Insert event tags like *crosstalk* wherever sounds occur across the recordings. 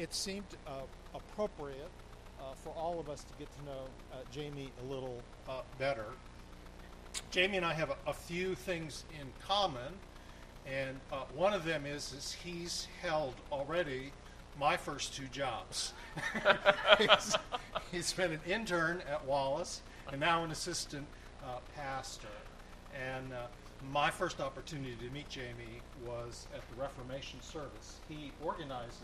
it seemed uh, appropriate uh, for all of us to get to know uh, Jamie a little uh, better. Jamie and I have a, a few things in common, and uh, one of them is, is he's held already my first two jobs. *laughs* he's, he's been an intern at Wallace and now an assistant uh, pastor. And uh, my first opportunity to meet Jamie was at the Reformation Service. He organizes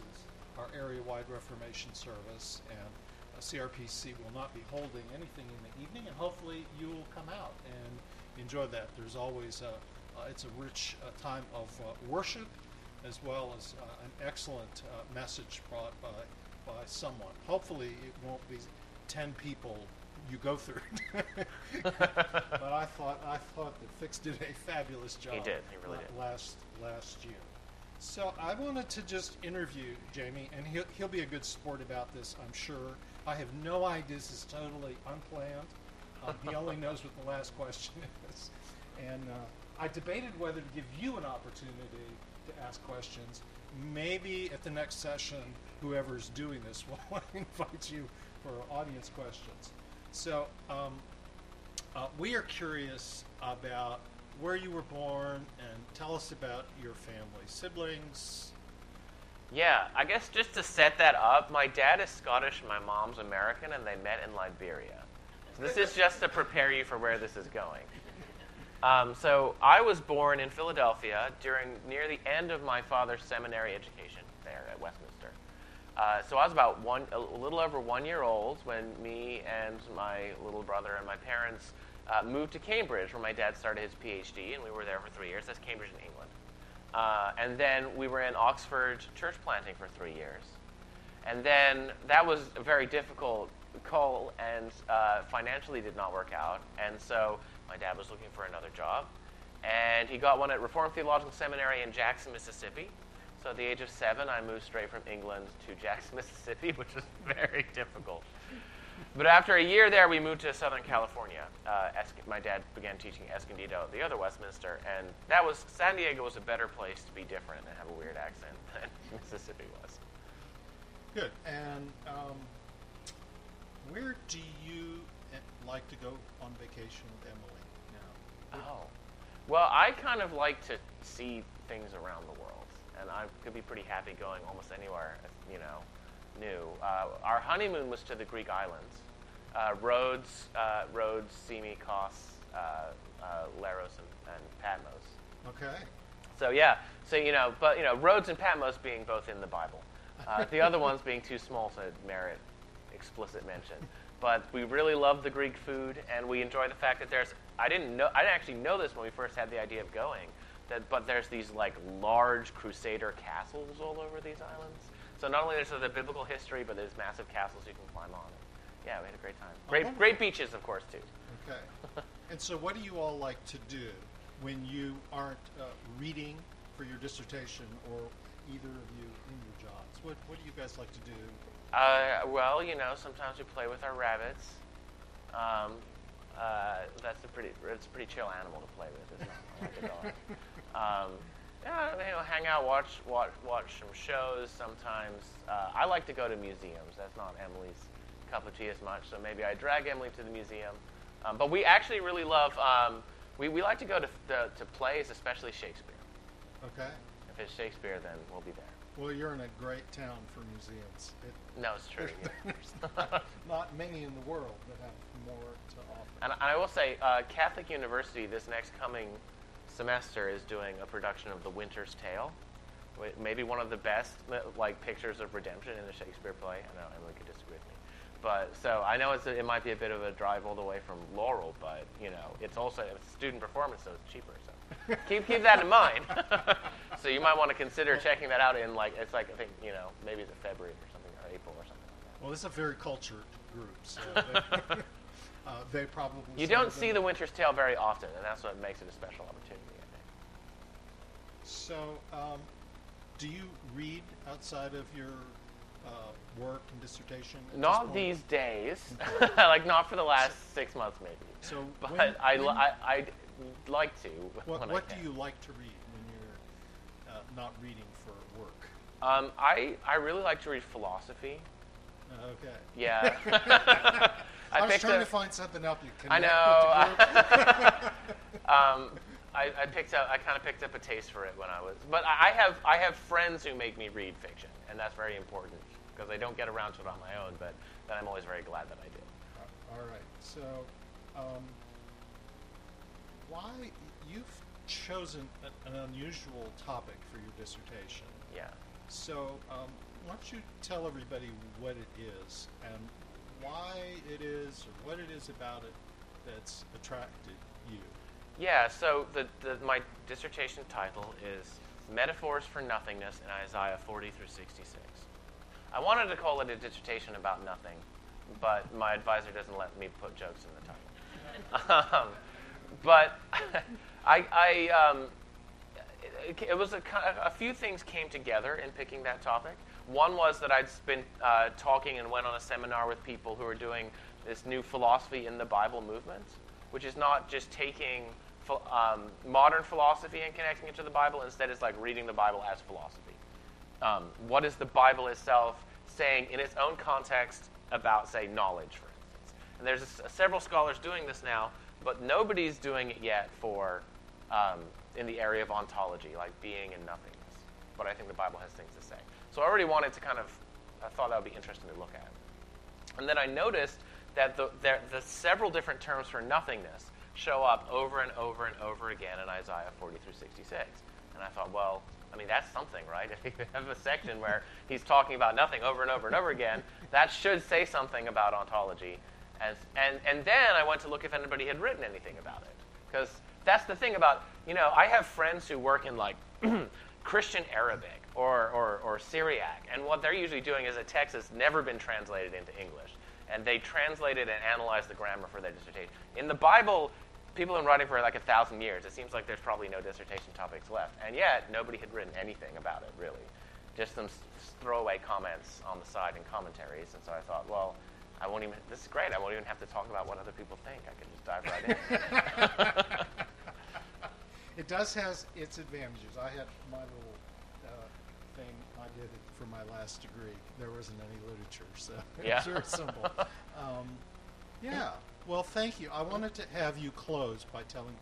our area-wide Reformation Service, and uh, CRPC will not be holding anything in the evening, and hopefully you will come out and enjoy that. There's always a, uh, it's a rich uh, time of uh, worship, as well as uh, an excellent uh, message brought by by someone. Hopefully, it won't be ten people you go through. *laughs* but I thought I thought that Fix did a fabulous job. He did. He really did. Last last year. So I wanted to just interview Jamie, and he'll he'll be a good sport about this, I'm sure. I have no idea. This is totally unplanned. Uh, he only *laughs* knows what the last question *laughs* is, and uh, I debated whether to give you an opportunity to ask questions. Maybe at the next session, whoever's doing this *laughs* will invite you for audience questions. So um, uh, we are curious about where you were born and tell us about your family, siblings. Yeah, I guess just to set that up, my dad is Scottish my mom's American, and they met in Liberia. So this is just to prepare you for where this is going. Um, so I was born in Philadelphia during near the end of my father's seminary education there at Westminster. Uh, so I was about one, a little over one year old when me and my little brother and my parents uh, moved to Cambridge, where my dad started his PhD, and we were there for three years. That's Cambridge in England. Uh, and then we were in Oxford church planting for three years. And then that was a very difficult call and uh, financially did not work out. And so my dad was looking for another job. And he got one at Reformed Theological Seminary in Jackson, Mississippi. So at the age of seven, I moved straight from England to Jackson, *laughs* Mississippi, which was very difficult. But after a year there, we moved to Southern California. Uh, Esc- my dad began teaching Escondido at the other Westminster, and that was San Diego was a better place to be different and have a weird accent *laughs* than Mississippi was. Good. And um, where do you eh, like to go on vacation with Emily now? Oh, well, I kind of like to see things around the world, and I could be pretty happy going almost anywhere, you know, new. Uh, our honeymoon was to the Greek islands, uh, Rhodes, uh, Rhodes, Simi, Kos, uh, uh, Leros, and, and Patmos. Okay. So yeah, so you know, but you know, Rhodes and Patmos being both in the Bible, uh, the other ones being too small to merit explicit mention. But we really love the Greek food, and we enjoy the fact that there's. I didn't know. I didn't actually know this when we first had the idea of going. That, but there's these like large Crusader castles all over these islands. So not only is there the biblical history, but there's massive castles you can climb on. Yeah, we had a great time. Great, wonderful. great beaches, of course, too. Okay. *laughs* and so, what do you all like to do when you aren't uh, reading for your dissertation or either of you in your jobs? What What do you guys like to do? Uh, well, you know, sometimes we play with our rabbits. Um, uh, that's a pretty, it's a pretty chill animal to play with, isn't like a dog. *laughs* Um, yeah, you know, hang out, watch, watch, watch some shows. Sometimes uh, I like to go to museums. That's not Emily's cup of tea as much, so maybe I drag Emily to the museum. Um, but we actually really love. Um, we, we like to go to, to to plays, especially Shakespeare. Okay. If it's Shakespeare, then we'll be there. Well, you're in a great town for museums. It, No, it's true. *laughs* yeah. there's not many in the world that have more to offer. And I will say, uh, Catholic University this next coming semester is doing a production of The Winter's Tale. Maybe one of the best uh, like pictures of redemption in a Shakespeare play. I know Emily could disagree with me, but so I know it's a, it might be a bit of a drive all the way from Laurel, but you know it's also a student performance, so it's cheaper. So *laughs* keep keep that in mind. *laughs* so you might want to consider checking that out in like it's like I think you know maybe it's February or something or April or something like that. Well, this is a very cultured group, so *laughs* they, uh, they probably. You don't see them- The Winter's Tale very often, and that's what makes it a special opportunity. I. So, um, do you read outside of your uh, work and dissertation? Not these days. *laughs* *laughs* like not for the last six months, maybe. So, But when- I, when- I I'd like to. What, what I do you like to read when you're uh, not reading for work? Um, I I really like to read philosophy. Okay. Yeah. *laughs* I, was trying a- to find something up you can. I connect with the know. um, I, I picked up. I kind of picked up a taste for it when I was. But I have I have friends who make me read fiction, and that's very important because I don't get around to it on my own. But then I'm always very glad that I do. All right. So, um, why you've chosen an, an unusual topic for your dissertation? Yeah. So, um, why don't you tell everybody what it is and why it is, or what it is about it that's attracted you? Yeah, so the, the, my dissertation title is Metaphors for Nothingness in Isaiah 40 through 66. I wanted to call it a dissertation about nothing, but my advisor doesn't let me put jokes in the title. um, but *laughs* I, I um, it, it was a, a few things came together in picking that topic. One was that I'd been uh, talking and went on a seminar with people who are doing this new philosophy in the Bible movement, which is not just taking um, modern philosophy and connecting it to the Bible. Instead, it's like reading the Bible as philosophy. Um, what is the Bible itself saying in its own context about, say, knowledge, for instance? And there's s- several scholars doing this now, but nobody's doing it yet for um, in the area of ontology, like being and nothingness. But I think the Bible has things to say. So I already wanted to kind of, I thought that would be interesting to look at. And then I noticed that the, the several different terms for nothingness show up over and over and over again in Isaiah 40 through 66. And I thought, well, I mean, that's something, right? *laughs* If you have a section where he's talking about nothing over and over and over again, that should say something about ontology. And, and, and then I went to look if anybody had written anything about it. Because that's the thing about, you know, I have friends who work in like *clears throat* Christian Arabic or, or, or Syriac. And what they're usually doing is a text that's never been translated into English. And they translate it and analyze the grammar for their dissertation. In the Bible, people have been writing for like a thousand years. It seems like there's probably no dissertation topics left. And yet, nobody had written anything about it, really. Just some s- throwaway comments on the side and commentaries. And so I thought, well, I won't even, this is great. I won't even have to talk about what other people think. I can just dive right in. *laughs* It does has its advantages. I had my little uh, thing I did it for my last degree. There wasn't any literature, so it Yeah. *laughs* was very simple. Um, yeah. Well, thank you. I wanted to have you close by telling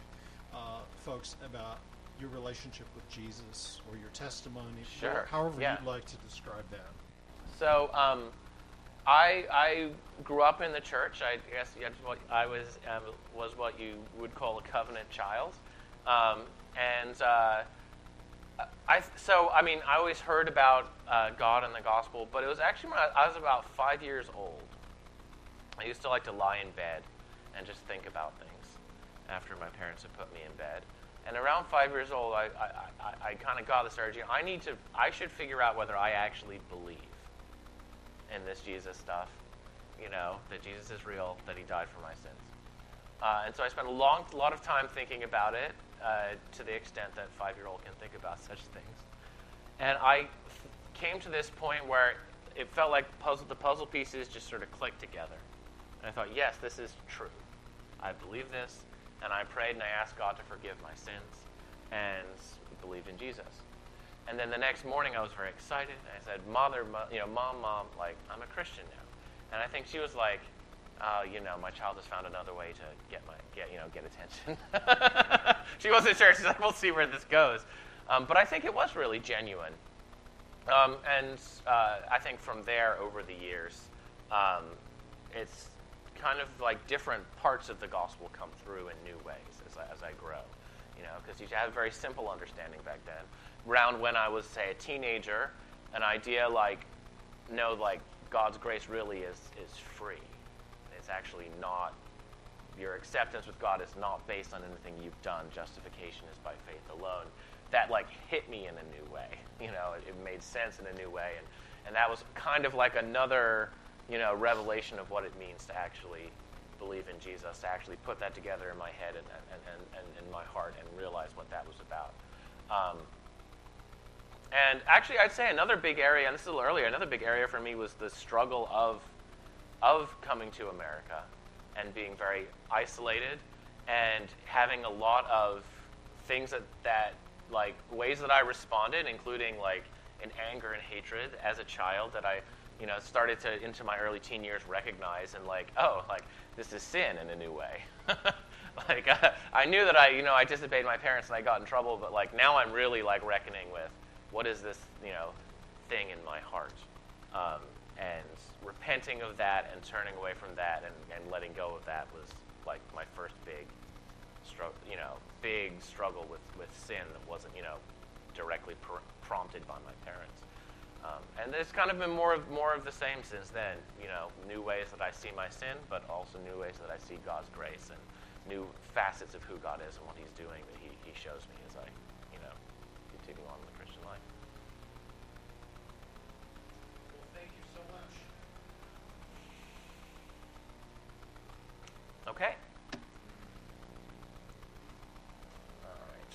uh, folks about your relationship with Jesus or your testimony, Sure. however Yeah. you'd like to describe that. So um, I, I grew up in the church. I guess what I was um, was what you would call a covenant child, um, and uh, I so I mean I always heard about uh, God and the gospel, but it was actually when I, I was about five years old. I used to like to lie in bed and just think about things after my parents had put me in bed. And around five years old, I, I, I, I kind of got this urge. I need to, I should figure out whether I actually believe in this Jesus stuff. You know, that Jesus is real, that he died for my sins. Uh, and so I spent a long, lot of time thinking about it, uh, to the extent that five-year-old can think about *laughs* such things. And I came to this point where it felt like puzzle, the puzzle pieces just sort of clicked together. And I thought, yes, this is true. I believe this, and I prayed and I asked God to forgive my sins and believed in Jesus. And then the next morning, I was very excited. And I said, "Mother, mo- you know, mom, mom, like I'm a Christian now." And I think she was like, "Oh, you know, my child has found another way to get my get you know get attention." *laughs* she wasn't sure. She's like, "We'll see where this goes." Um, but I think it was really genuine. Um, and uh, I think from there, over the years, um, it's kind of like different parts of the gospel come through in new ways as I, as I grow. You know, because you had a very simple understanding back then. Around when I was, say, a teenager, an idea like, no, like God's grace really is is free. It's actually not. Your acceptance with God is not based on anything you've done. Justification is by faith alone. That like hit me in a new way. *laughs* You know, it, it made sense in a new way, and and that was kind of like another you know revelation of what it means to actually believe in Jesus, to actually put that together in my head and and, and, and in my heart and realize what that was about. Um, and actually, I'd say another big area, and this is a little earlier, another big area for me was the struggle of of coming to America and being very isolated and having a lot of things that, that like ways that I responded, including like an anger and hatred as a child that I, you know, started to into my early teen years recognize and like, oh, like this is sin in a new way. *laughs* like uh, *laughs* I knew that I, you know, I disobeyed my parents and I got in trouble, but like now I'm really like reckoning with what is this, you know, thing in my heart, um, and repenting of that and turning away from that and, and letting go of that was like my first big struggle, you know, big struggle with, with sin that wasn't, you know, directly pr- prompted by my parents. Um, and it's kind of been more of more of the same since then. You know, new ways that I see my sin, but also new ways that I see God's grace and new facets of who God is and what He's doing that He, he shows me as I, you know, continue on in the Christian life. Well, thank you so much. Okay. All right.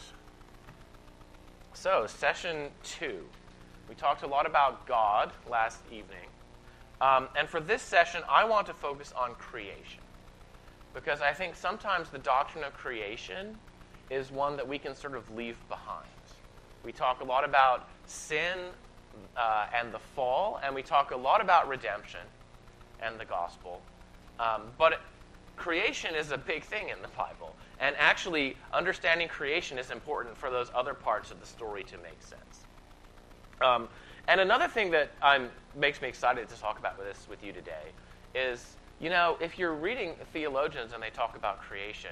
So, session two. We talked a lot about God last evening. Um, and for this session, I want to focus on creation. Because I think sometimes the doctrine of creation is one that we can sort of leave behind. We talk a lot about sin uh, and the fall, and we talk a lot about redemption and the gospel. Um, but creation is a big thing in the Bible. And actually, understanding creation is important for those other parts of the story to make sense. Um, and another thing that um, makes me excited to talk about with this with you today is, you know, if you're reading theologians and they talk about creation,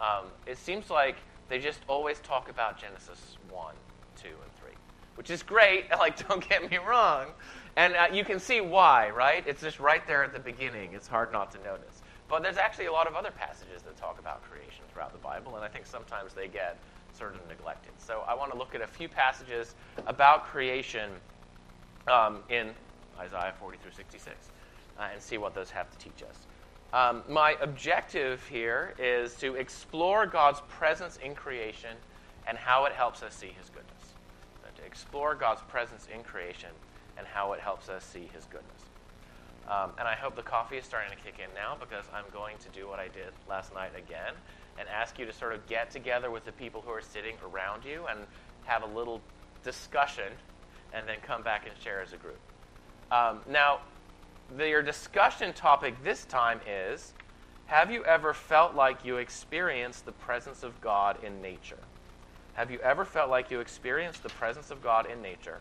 um, it seems like they just always talk about Genesis 1, 2, and 3, which is great. *laughs* Like, don't get me wrong. And uh, you can see why, right? It's just right there at the beginning. It's hard not to notice. But there's actually a lot of other passages that talk about creation throughout the Bible, and I think sometimes they get sort of neglected. So I want to look at a few passages about creation um, in Isaiah 40 through 66 uh, and see what those have to teach us. Um, my objective here is to explore God's presence in creation and how it helps us see His goodness. So to explore God's presence in creation and how it helps us see His goodness. Um, and I hope the coffee is starting to kick in now because I'm going to do what I did last night again and ask you to sort of get together with the people who are sitting around you and have a little discussion and then come back and share as a group. Um, now, the, your discussion topic this time is Have you ever felt like you experienced the presence of God in nature? Have you ever felt like you experienced the presence of God in nature?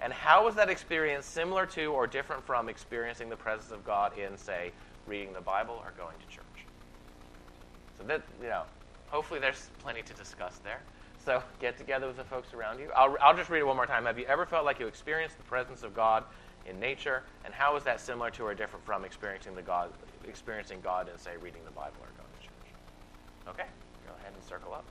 And how was that experience similar to or different from experiencing the presence of God in, say, reading the Bible or going to church? So that, you know, hopefully there's plenty to discuss there. So get together with the folks around you. I'll, I'll just read it one more time. Have you ever felt like you experienced the presence of God in nature? And how is that similar to or different from experiencing the God, experiencing God in, say, reading the Bible or going to church? Okay, go ahead and circle up.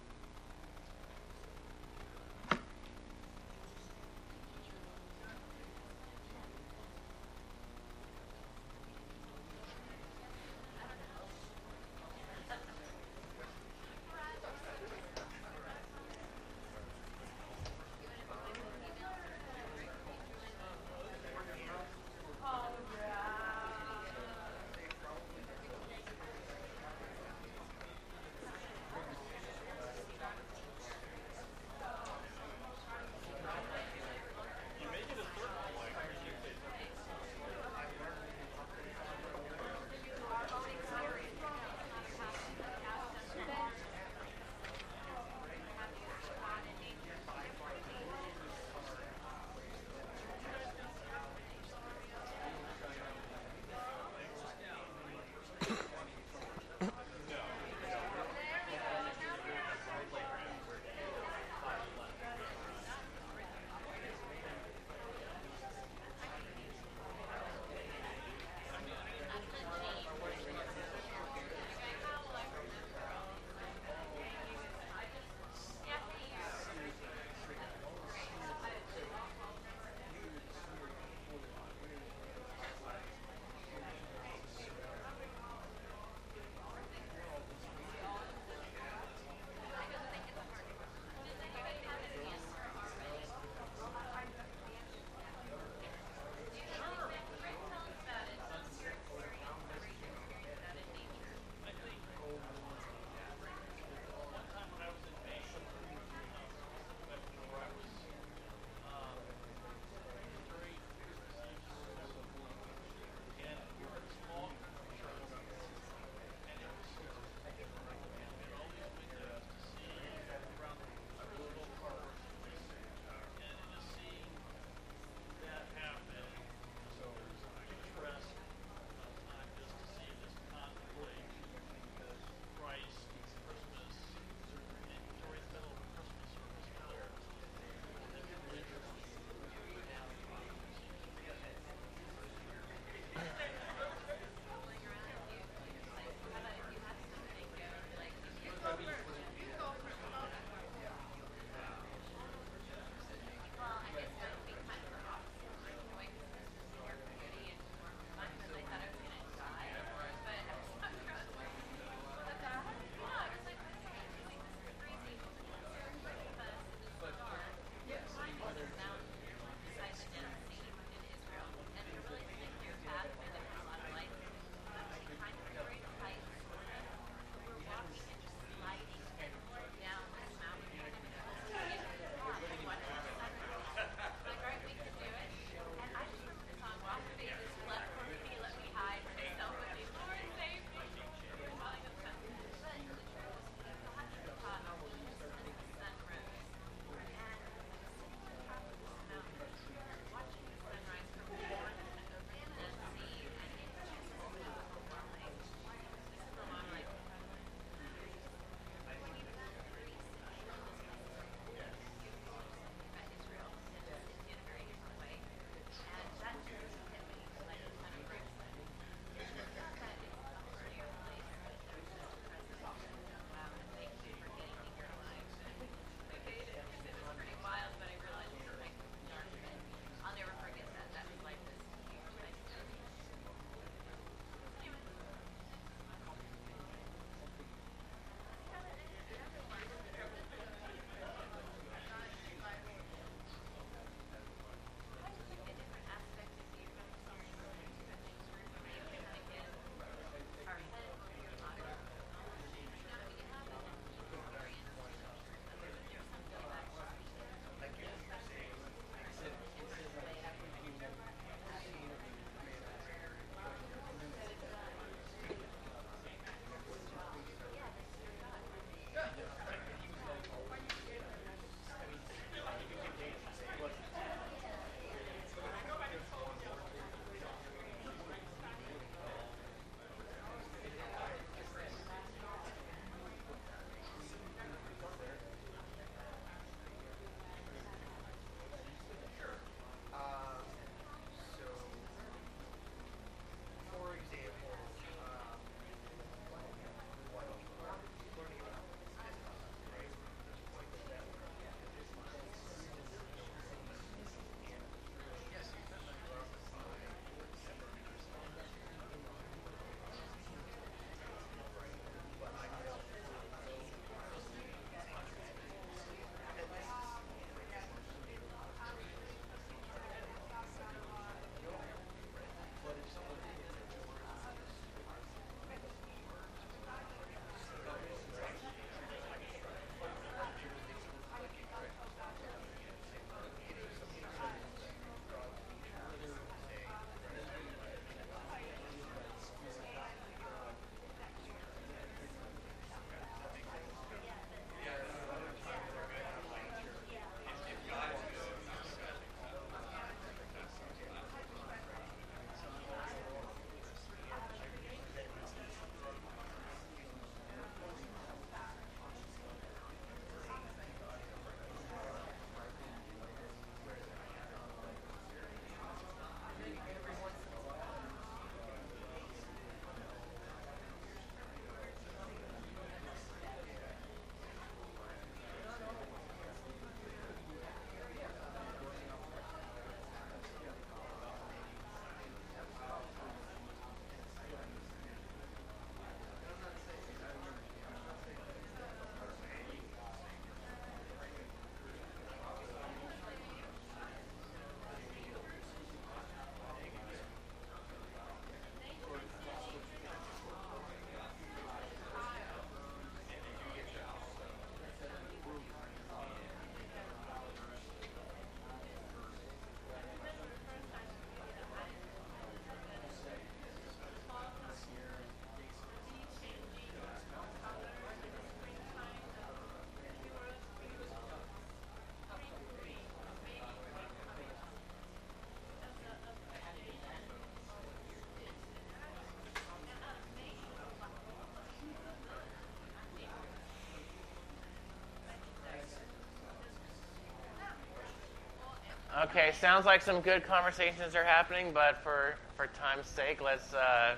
Okay, sounds like some good conversations are happening, but for, for time's sake, let's uh,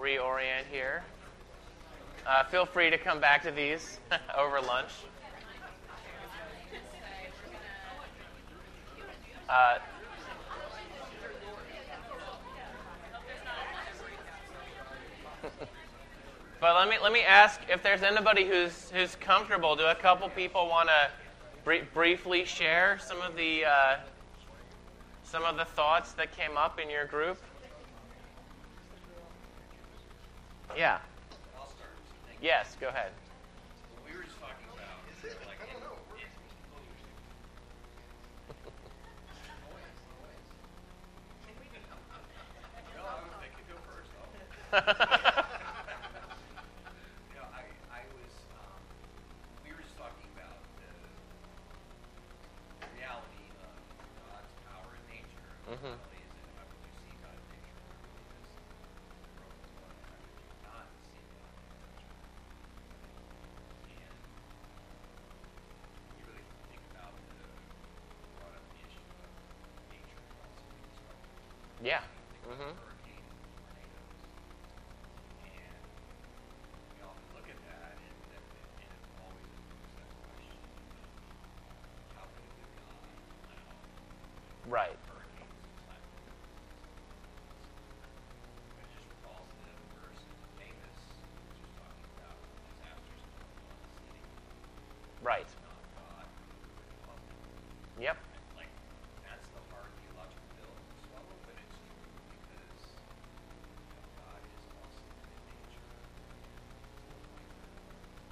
reorient here. Uh, feel free to come back to these *laughs* over lunch. Uh, *laughs* but let me let me ask if there's anybody who's who's comfortable. Do a couple people want to br- briefly share some of the uh, some of the thoughts that came up in your group? Yeah. Yes, go ahead. We were just talking about like in, in, no, I was *laughs* thinking go first. *laughs* you know, I, I was, um, we were just talking about the reality of God's power in nature. Mhm. Really is it, how could you see God in nature? Really is broken one. How could you not see God in nature? And you really think about the brought up the issue of nature also being destructive. Yeah. Think Mhm. about hurricanes and tornadoes. And we often look at that and, that, and it always moves that question of how could a good God allow Right. hurricanes to slap But it just recalls the verse in Amos, which is talking about disasters coming upon the city. Right. It's not God who caused them. Yep. Like, that's the hard theological pill to swallow, but it's true because you know, God is awesome in nature.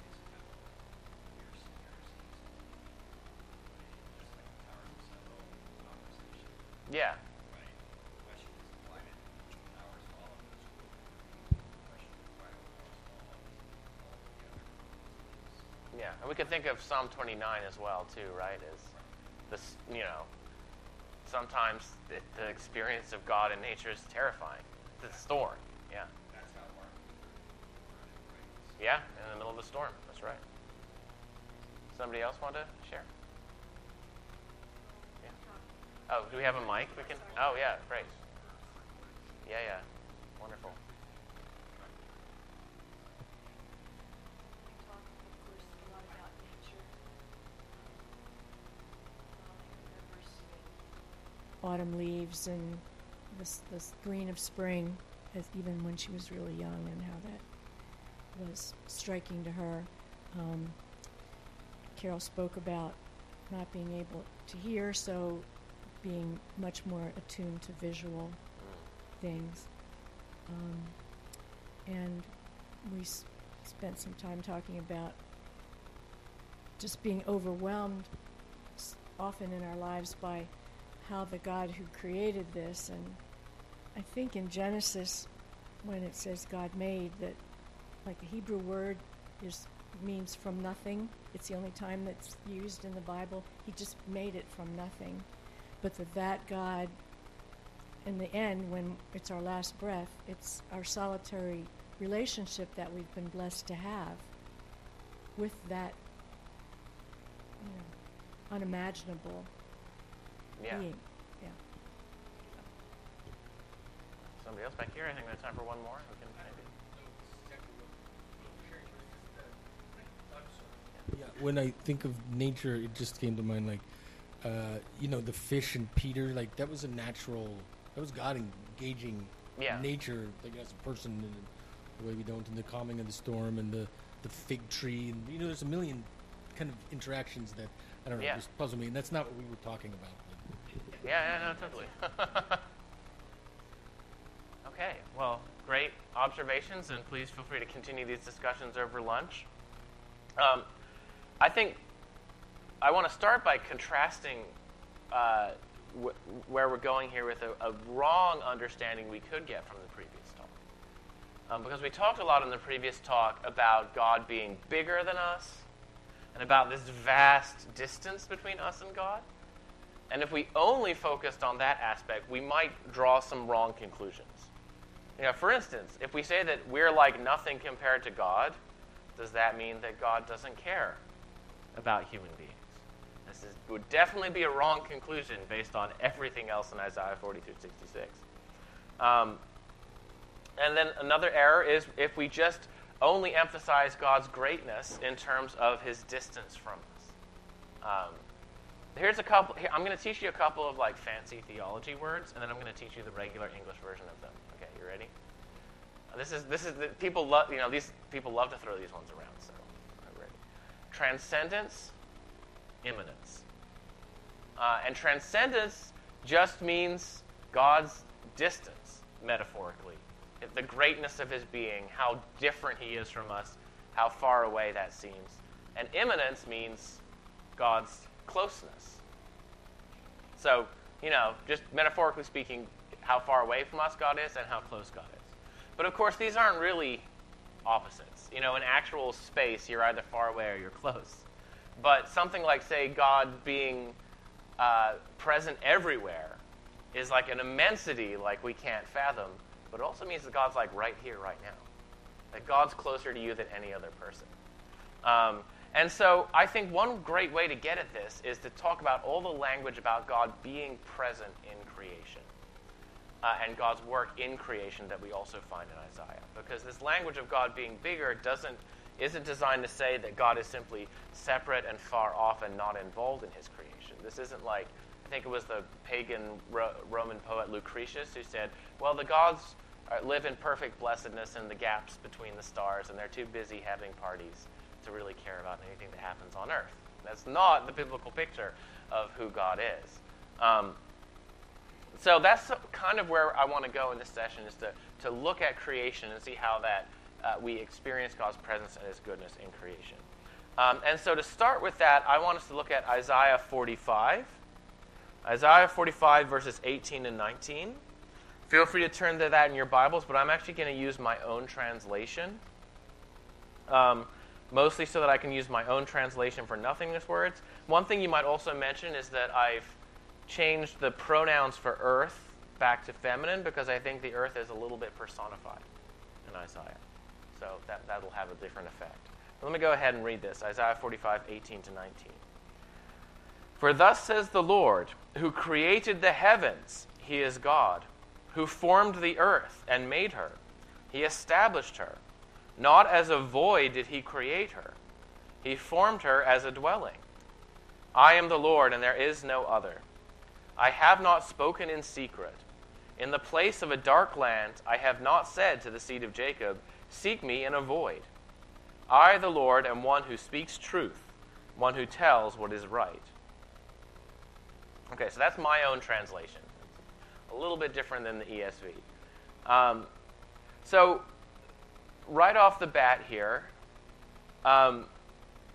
His power is sinners, he's just like the Tower of Babel conversation, Yeah. right? The question is why did towers fall in this world? The question is why do towers fall all together? Yeah. And we could think of Psalm 29 as well, too, right? As this, you know, sometimes the, the experience of God in nature is terrifying. The storm. Yeah. Yeah, in the middle of a storm. That's right. Somebody else want to share? Oh, do we have a mic? We can. Oh, yeah, great. Yeah, yeah. Wonderful. Um, autumn leaves and the, s- the green of spring, as even when she was really young, and how that was striking to her. Um, Carol spoke about not being able to hear, so being much more attuned to visual things. Um, and we s- spent some time talking about just being overwhelmed s- often in our lives by how the God who created this, and I think in Genesis, when it says God made, that like the Hebrew word is means from nothing. It's the only time that's used in the Bible. He just made it from nothing. But that that God in the end, when it's our last breath, it's our solitary relationship that we've been blessed to have with that you know, unimaginable Yeah. being. Yeah. Somebody else back here? I think we have time for one more. We can maybe. Yeah, when I think of nature, it just came to mind like, uh, you know, the fish and Peter. Like that was a natural. That was God engaging Yeah. nature, like as a person, in the way we don't in the calming of the storm and the the fig tree, and you know, there's a million kind of interactions that I don't know, Yeah. just puzzle me. And that's not what we were talking about. Yeah, yeah, no, totally. *laughs* okay, well, great observations, and please feel free to continue these discussions over lunch. Um, I think I want to start by contrasting uh, wh- where we're going here with a, a wrong understanding we could get from the previous talk. Um, because we talked a lot in the previous talk about God being bigger than us and about this vast distance between us and God. And if we only focused on that aspect, we might draw some wrong conclusions. You know, for instance, if we say that we're like nothing compared to God, does that mean that God doesn't care about human beings? Is, would definitely be a wrong conclusion based on everything else in Isaiah 40 through 66. Um, and then another error is if we just only emphasize God's greatness in terms of his distance from us. Um, here's a couple. Here, I'm going to teach you a couple of like fancy theology words, and then I'm going to teach you the regular English version of them. Okay, you ready? This is this is the, people love you know these people love to throw these ones around. So, I'm ready. Transcendence, immanence, uh, and transcendence just means God's distance, metaphorically, the greatness of His being, how different He is from us, how far away that seems, and immanence means God's closeness. So, you know, just metaphorically speaking, how far away from us God is and how close God is. But of course, these aren't really opposites. You know, in actual space, you're either far away or you're close. But something like, say, God being uh, present everywhere is like an immensity like we can't fathom, but it also means that God's like right here, right now. That God's closer to you than any other person. Um, and so I think one great way to get at this is to talk about all the language about God being present in creation uh, and God's work in creation that we also find in Isaiah. Because this language of God being bigger doesn't isn't designed to say that God is simply separate and far off and not involved in his creation. This isn't like I think it was the pagan Ro- Roman poet Lucretius who said, "Well, the gods uh, live in perfect blessedness in the gaps between the stars, and they're too busy having parties to really care about anything that happens on earth." That's not the biblical picture of who God is. Um, so that's kind of where I want to go in this session is to, to look at creation and see how that uh, we experience God's presence and His goodness in creation. Um, and so to start with that, I want us to look at Isaiah 45. Isaiah 45, verses 18 and 19. Feel free to turn to that in your Bibles, but I'm actually going to use my own translation. Um, mostly so that I can use my own translation for nothingness words. One thing you might also mention is that I've changed the pronouns for earth back to feminine because I think the earth is a little bit personified in Isaiah. So that, that'll have a different effect. But let me go ahead and read this Isaiah 45, 18 to 19. For thus says the Lord, who created the heavens, he is God, who formed the earth and made her. He established her. Not as a void did he create her, he formed her as a dwelling. I am the Lord, and there is no other. I have not spoken in secret. In the place of a dark land, I have not said to the seed of Jacob, Seek me and avoid. I, the Lord, am one who speaks truth, one who tells what is right. Okay, so that's my own translation. It's A little bit different than the ESV. Um, so, right off the bat here, um,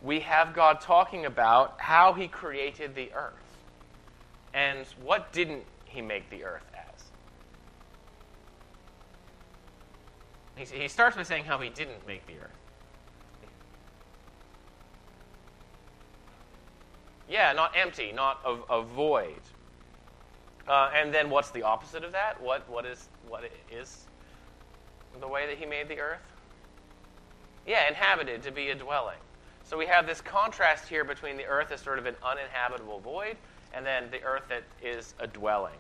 we have God talking about how he created the earth. And what didn't he make the earth as? He, he starts by saying how he didn't make the earth. Yeah, not empty, not a, a void. Uh, and then what's the opposite of that? What, what, is, what is the way that he made the earth? Yeah, inhabited, to be a dwelling. So we have this contrast here between the earth as sort of an uninhabitable void and then the earth that is a dwelling.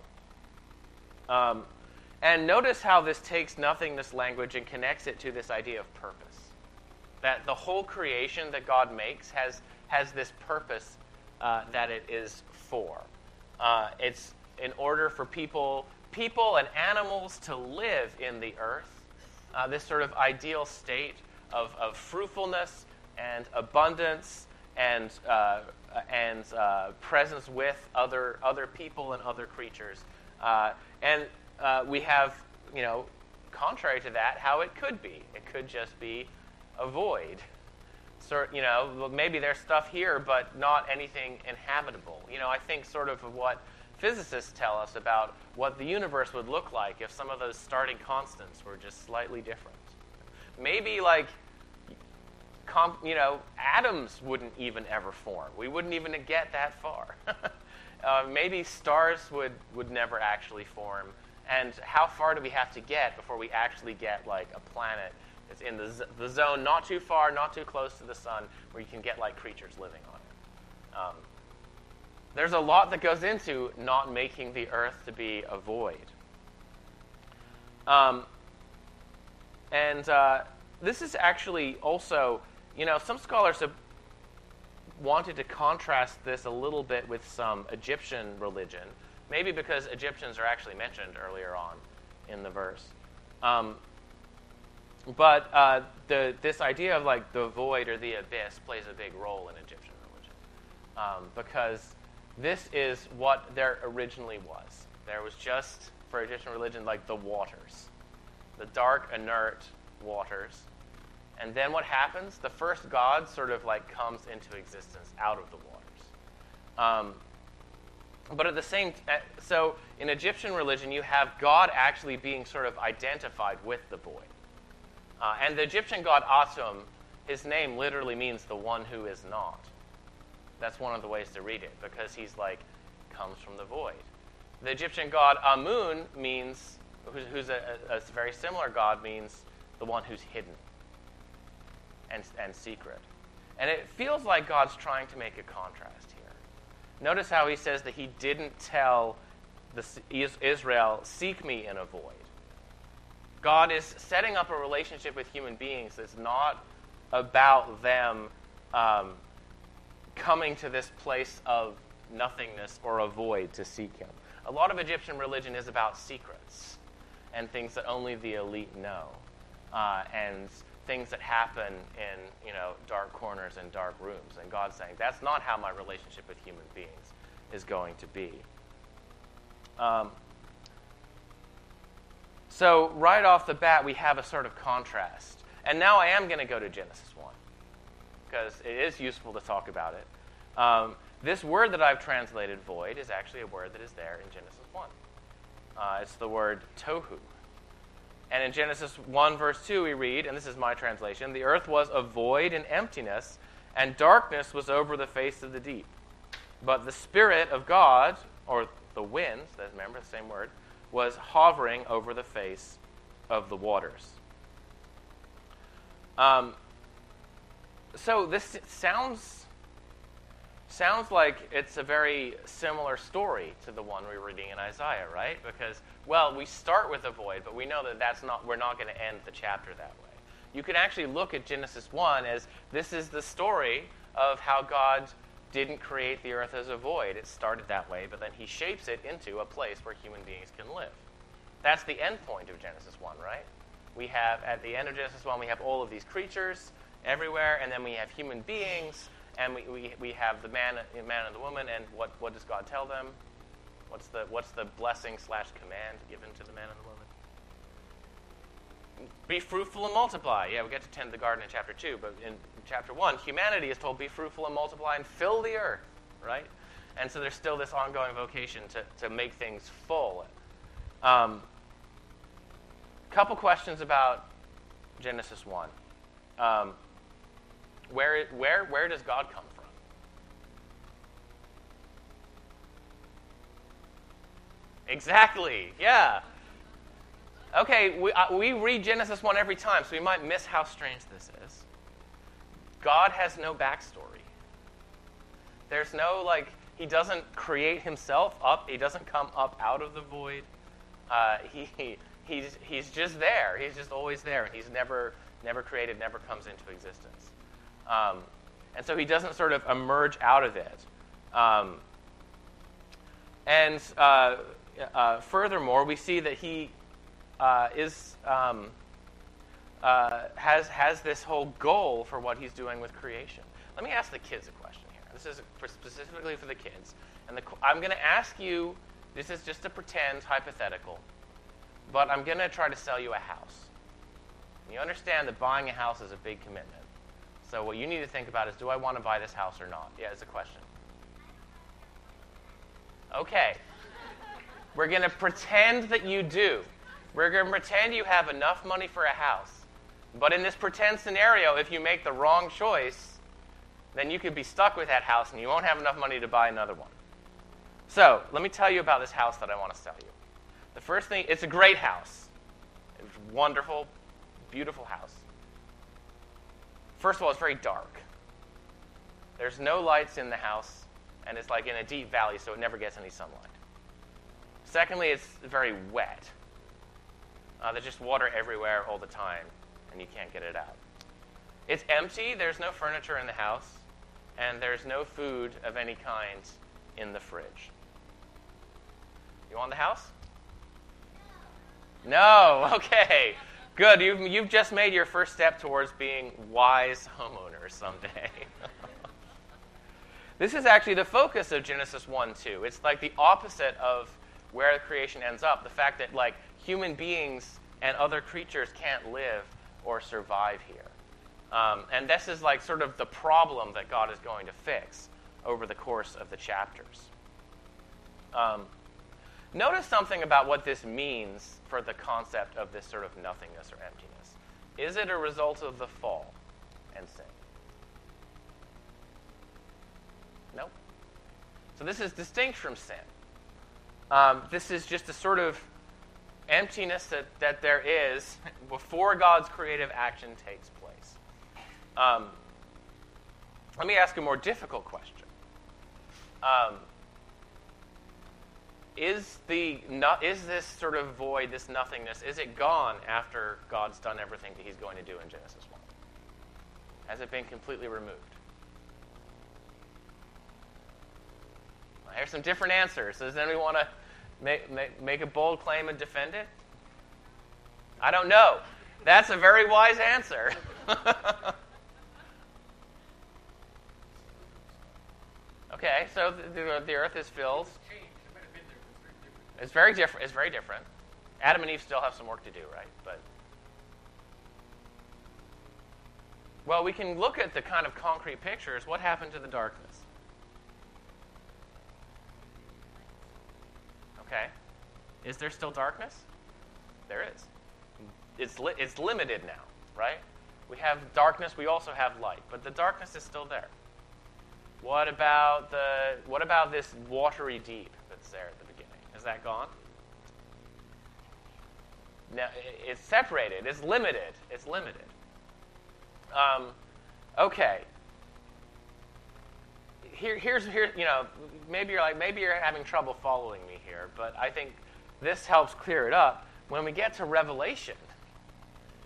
Um, and notice how this takes nothingness language and connects it to this idea of purpose. That the whole creation that God makes has, has this purpose uh, that it is for. Uh, it's in order for people, people and animals to live in the earth, uh, this sort of ideal state of, of fruitfulness and abundance and, uh, and uh, presence with other, other people and other creatures. Uh, and uh, we have, you know, contrary to that, how it could be. It could just be a void. So, you know, maybe there's stuff here, but not anything inhabitable. You know, I think sort of what physicists tell us about what the universe would look like if some of those starting constants were just slightly different. Maybe like comp, you know, atoms wouldn't even ever form. We wouldn't even get that far. *laughs* uh, maybe stars would, would never actually form. And how far do we have to get before we actually get like a planet that's in the, z- the zone not too far, not too close to the sun, where you can get like creatures living on it? Um, there's a lot that goes into not making the earth to be a void. Um, and uh, this is actually also, you know, some scholars have wanted to contrast this a little bit with some Egyptian religion, maybe because Egyptians are actually mentioned earlier on in the verse. Um, but uh, the, this idea of like the void or the abyss plays a big role in Egyptian religion um, because this is what there originally was. There was just for Egyptian religion like the waters, the dark, inert waters. And then what happens? The first God sort of like comes into existence out of the waters. Um, but at the same so in Egyptian religion, you have God actually being sort of identified with the void. Uh, and the Egyptian god Atum, his name literally means the one who is not. That's one of the ways to read it, because he's like, comes from the void. The Egyptian god Amun means, who's, who's a, a, very similar god, means the one who's hidden and, and secret. And it feels like God's trying to make a contrast. Notice how he says that he didn't tell the, Israel, seek me in a void. God is setting up a relationship with human beings that's not about them um, coming to this place of nothingness or a void to seek Him. A lot of Egyptian religion is about secrets and things that only the elite know, uh, and things that happen in you know dark corners and dark rooms. And God's saying that's not how my relationship with human beings is going to be. Um, so, right off the bat, we have a sort of contrast. And now I am going to go to Genesis 1, because it is useful to talk about it. Um, this word that I've translated void is actually a word that is there in Genesis 1. Uh, it's the word tohu. And in Genesis 1, verse 2, we read, and this is my translation the earth was a void and emptiness, and darkness was over the face of the deep. But the Spirit of God, or the winds, remember the same word, was hovering over the face of the waters. Um, so this sounds sounds like it's a very similar story to the one we are reading in Isaiah, right? Because well, we start with a void, but we know that that's not we're not going to end the chapter that way. You can actually look at Genesis 1 as this is the story of how God didn't create the earth as a void. It started that way, but then he shapes it into a place where human beings can live. That's the end point of Genesis 1, right? We have, at the end of Genesis 1, we have all of these creatures everywhere, and then we have human beings, and we, we, we have the man, man and the woman, and what, what does God tell them? What's the, what's the blessing slash command given to the man and the woman? Be fruitful and multiply. Yeah, we get to tend the garden in chapter 2, but in chapter 1, humanity is told, be fruitful and multiply and fill the earth, right? And so there's still this ongoing vocation to, to make things full. Um, couple questions about Genesis 1. Um, where, where, where does God come from? Exactly, yeah. Okay, we, uh, we read Genesis 1 every time, so we might miss how strange this is. God has no backstory. There's no, like, he doesn't create himself up, he doesn't come up out of the void. Uh, he, he's, he's just there. He's just always there, and he's never, never created, never comes into existence. Um, and so he doesn't sort of emerge out of it. Um, and uh, uh, furthermore, we see that he uh, is um, uh, has has this whole goal for what he's doing with creation. Let me ask the kids a question here. This is for specifically for the kids, and the, I'm going to ask you. This is just a pretend hypothetical, but I'm going to try to sell you a house. You understand that buying a house is a big commitment. So what you need to think about is, do I want to buy this house or not? Yeah, it's a question. Okay. We're going to pretend that you do. We're going to pretend you have enough money for a house. But in this pretend scenario, if you make the wrong choice, then you could be stuck with that house and you won't have enough money to buy another one. So, let me tell you about this house that I want to sell you. The first thing, it's a great house. It's a wonderful, beautiful house. First of all, it's very dark. There's no lights in the house. and it's like in a deep valley, so it never gets any sunlight. Secondly, it's very wet. Uh, there's just water everywhere all the time, and you can't get it out. It's empty, there's no furniture in the house, and there's no food of any kind in the fridge. You want the house? No, *laughs* okay. Good. You've, you've just made your first step towards being wise homeowners someday. *laughs* this is actually the focus of Genesis 1 2. It's like the opposite of where creation ends up. The fact that, like, human beings and other creatures can't live or survive here. Um, and this is like sort of the problem that God is going to fix over the course of the chapters. Um, notice something about what this means for the concept of this sort of nothingness or emptiness. Is it a result of the fall and sin? Nope. So this is distinct from sin. Um, this is just a sort of emptiness that, that there is *laughs* before God's creative action takes place. Um, let me ask a more difficult question. Um, is the not, is this sort of void, this nothingness, is it gone after God's done everything that He's going to do in Genesis one? Has it been completely removed? Well, here's some different answers. Does anyone want to make, make, make a bold claim and defend it? I don't know. That's a very wise answer. *laughs* okay, so the, the earth is filled. It's very different. It's very different. Adam and Eve still have some work to do, right? But well, we can look at the kind of concrete pictures. What happened to the darkness? Okay. Is there still darkness? There is. It's, li- it's limited now, right? We have darkness, we also have light, but the darkness is still there. What about the what about this watery deep that's there the? Is that gone? No, it's separated. It's limited. It's limited. Um, okay. Here, here's here. You know, maybe you're like maybe you're having trouble following me here, but I think this helps clear it up. When we get to Revelation,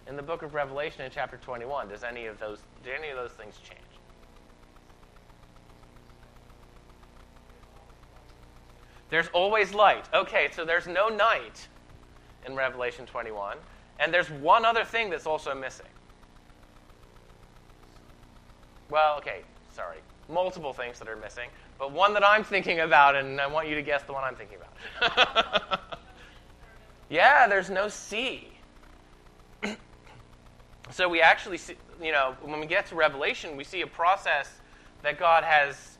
in the book of Revelation in chapter 21, does any of those do any of those things change? There's always light. Okay, so there's no night in Revelation 21. And there's one other thing that's also missing. Well, okay, sorry. Multiple things that are missing, but one that I'm thinking about, and I want you to guess the one I'm thinking about. *laughs* yeah, there's no sea. *clears throat* so we actually see, you know, when we get to Revelation, we see a process that God has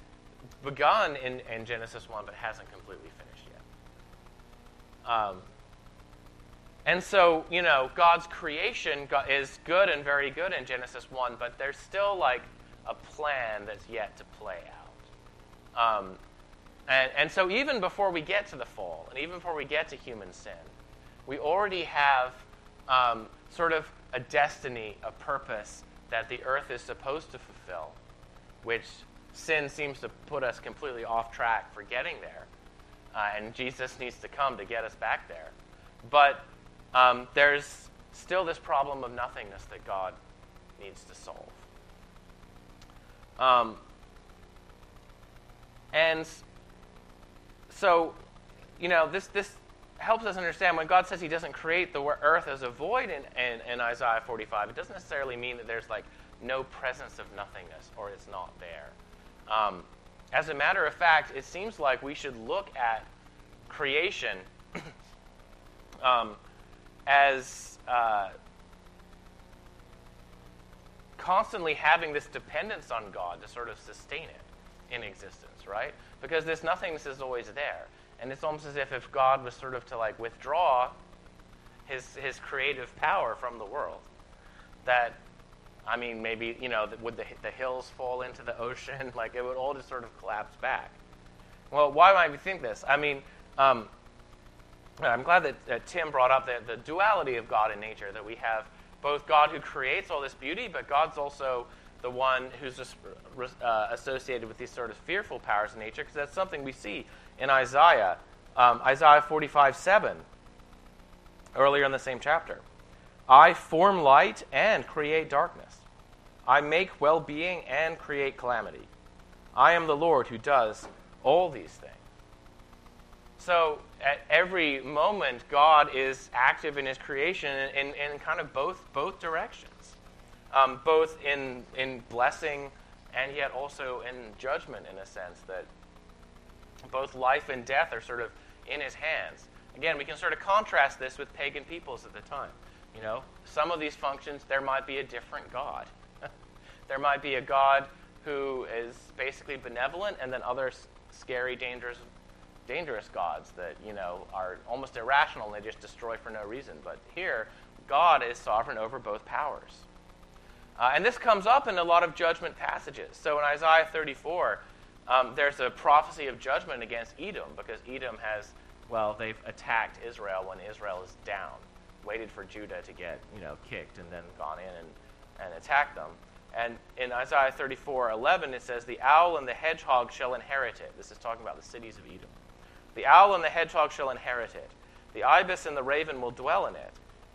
begun in, in Genesis 1, but hasn't completely finished yet. Um, and so, you know, God's creation is good and very good in Genesis 1, but there's still like a plan that's yet to play out. Um, and, and so, even before we get to the fall, and even before we get to human sin, we already have um, sort of a destiny, a purpose that the earth is supposed to fulfill, which sin seems to put us completely off track for getting there. Uh, and Jesus needs to come to get us back there. But um, there's still this problem of nothingness that God needs to solve. Um, and so, you know, this, this helps us understand when God says He doesn't create the earth as a void in, in, in Isaiah 45, it doesn't necessarily mean that there's like no presence of nothingness or it's not there. Um, as a matter of fact, it seems like we should look at creation *coughs* um, as uh, constantly having this dependence on God to sort of sustain it in existence, right? Because this nothingness is always there. And it's almost as if if God was sort of to like withdraw his, his creative power from the world, that I mean, maybe, you know, would the, the hills fall into the ocean? *laughs* Like, it would all just sort of collapse back. Well, why might we think this? I mean, um, I'm glad that, that Tim brought up the, the duality of God and nature, that we have both God who creates all this beauty, but God's also the one who's just uh, associated with these sort of fearful powers of nature, because that's something we see in Isaiah, um, Isaiah 45 7, earlier in the same chapter. I form light and create darkness. I make well being and create calamity. I am the Lord who does all these things. So at every moment, God is active in his creation in, in, in kind of both, both directions, um, both in, in blessing and yet also in judgment, in a sense, that both life and death are sort of in his hands. Again, we can sort of contrast this with pagan peoples at the time. You know, some of these functions, there might be a different God. *laughs* there might be a God who is basically benevolent, and then other scary, dangerous, dangerous gods that you know are almost irrational and they just destroy for no reason. But here, God is sovereign over both powers. Uh, and this comes up in a lot of judgment passages. So in Isaiah 34, um, there's a prophecy of judgment against Edom because Edom has, well, they've attacked Israel when Israel is down, waited for Judah to get, you know, kicked and then gone in and, and attacked them. And in Isaiah 34 11, it says, The owl and the hedgehog shall inherit it. This is talking about the cities of Edom. The owl and the hedgehog shall inherit it. The ibis and the raven will dwell in it.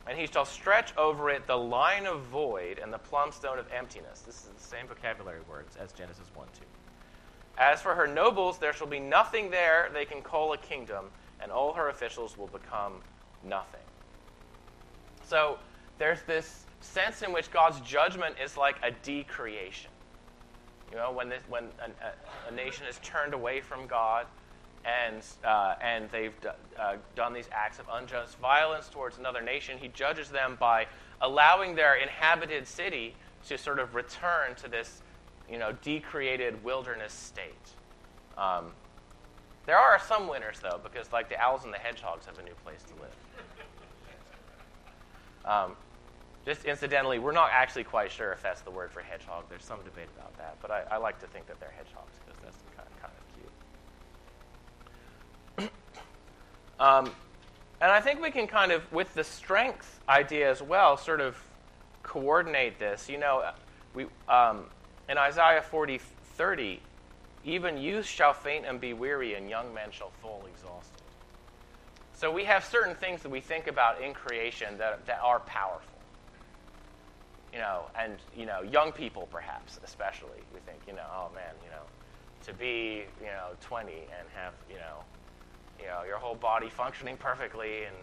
And he shall stretch over it the line of void and the plumb stone of emptiness. This is the same vocabulary words as Genesis 1 2. As for her nobles, there shall be nothing there they can call a kingdom, and all her officials will become nothing. So there's this sense in which God's judgment is like a decreation. You know, when, this, when a, a, nation is turned away from God and, uh, and they've d- uh, done these acts of unjust violence towards another nation, he judges them by allowing their inhabited city to sort of return to this, you know, decreated wilderness state. Um, there are some winners, though, because like the owls and the hedgehogs have a new place to live. Um, just incidentally, we're not actually quite sure if that's the word for hedgehog. There's some debate about that, but I, I like to think that they're hedgehogs because that's kind of, kind of cute. *coughs* um, and I think we can kind of, with the strength idea as well, sort of coordinate this. You know, we, um, in Isaiah 40, 30, even youth shall faint and be weary, and young men shall fall exhausted. So we have certain things that we think about in creation that, that are powerful you know, and you know, young people perhaps, especially, we think, you know, oh man, you know, to be, you know, 20 and have, you know, you know, your whole body functioning perfectly, and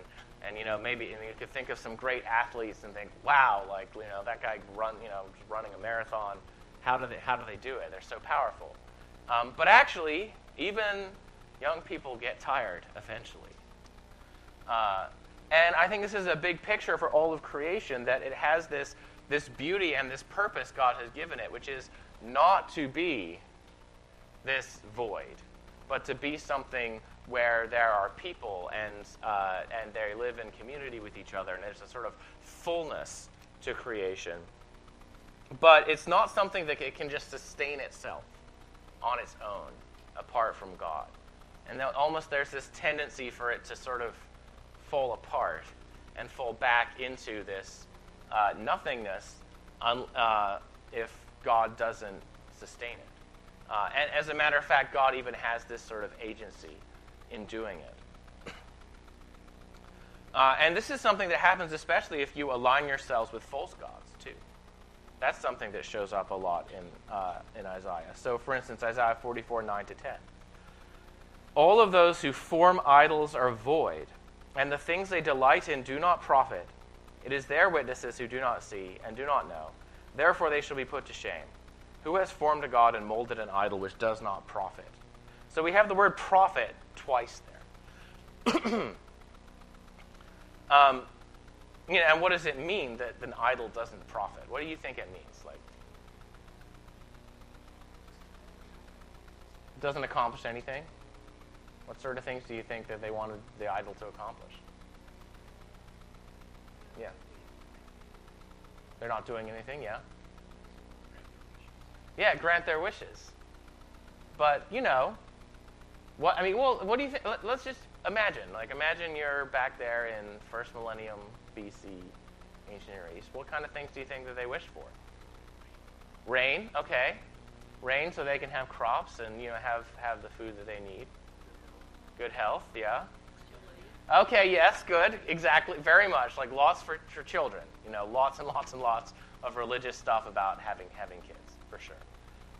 and you know, maybe and you could think of some great athletes and think, wow, like you know, that guy run, you know, running a marathon. How do they how do they do it? They're so powerful. Um, but actually, even young people get tired eventually. Uh, and I think this is a big picture for all of creation that it has this this beauty and this purpose God has given it, which is not to be this void, but to be something where there are people and, uh, and they live in community with each other, and there's a sort of fullness to creation. But it's not something that it can just sustain itself on its own, apart from God. And almost there's this tendency for it to sort of fall apart and fall back into this uh, nothingness uh, if God doesn't sustain it. Uh, and as a matter of fact, God even has this sort of agency in doing it. Uh, and this is something that happens especially if you align yourselves with false gods, too. That's something that shows up a lot in, uh, in Isaiah. So, for instance, Isaiah 44 9 to 10. All of those who form idols are void, and the things they delight in do not profit. It is their witnesses who do not see and do not know. Therefore they shall be put to shame. Who has formed a god and molded an idol which does not profit? So we have the word profit twice there. *clears throat* um, you know, and what does it mean that an idol doesn't profit? What do you think it means? Like, it doesn't accomplish anything. What sort of things do you think that they wanted the idol to accomplish? Yeah. They're not doing anything, yeah. Yeah, grant their wishes. But, you know, what I mean, well, what do you think? Let's just imagine. Like, imagine you're back there in first millennium BC, ancient Near East. What kind of things do you think that they wished for? Rain, okay. Rain so they can have crops and you know have have the food that they need. Good health, yeah. Okay, yes, good. Exactly. Very much. Like lots for, for children. You know, lots and *laughs* lots and lots of religious stuff about having having kids, for sure.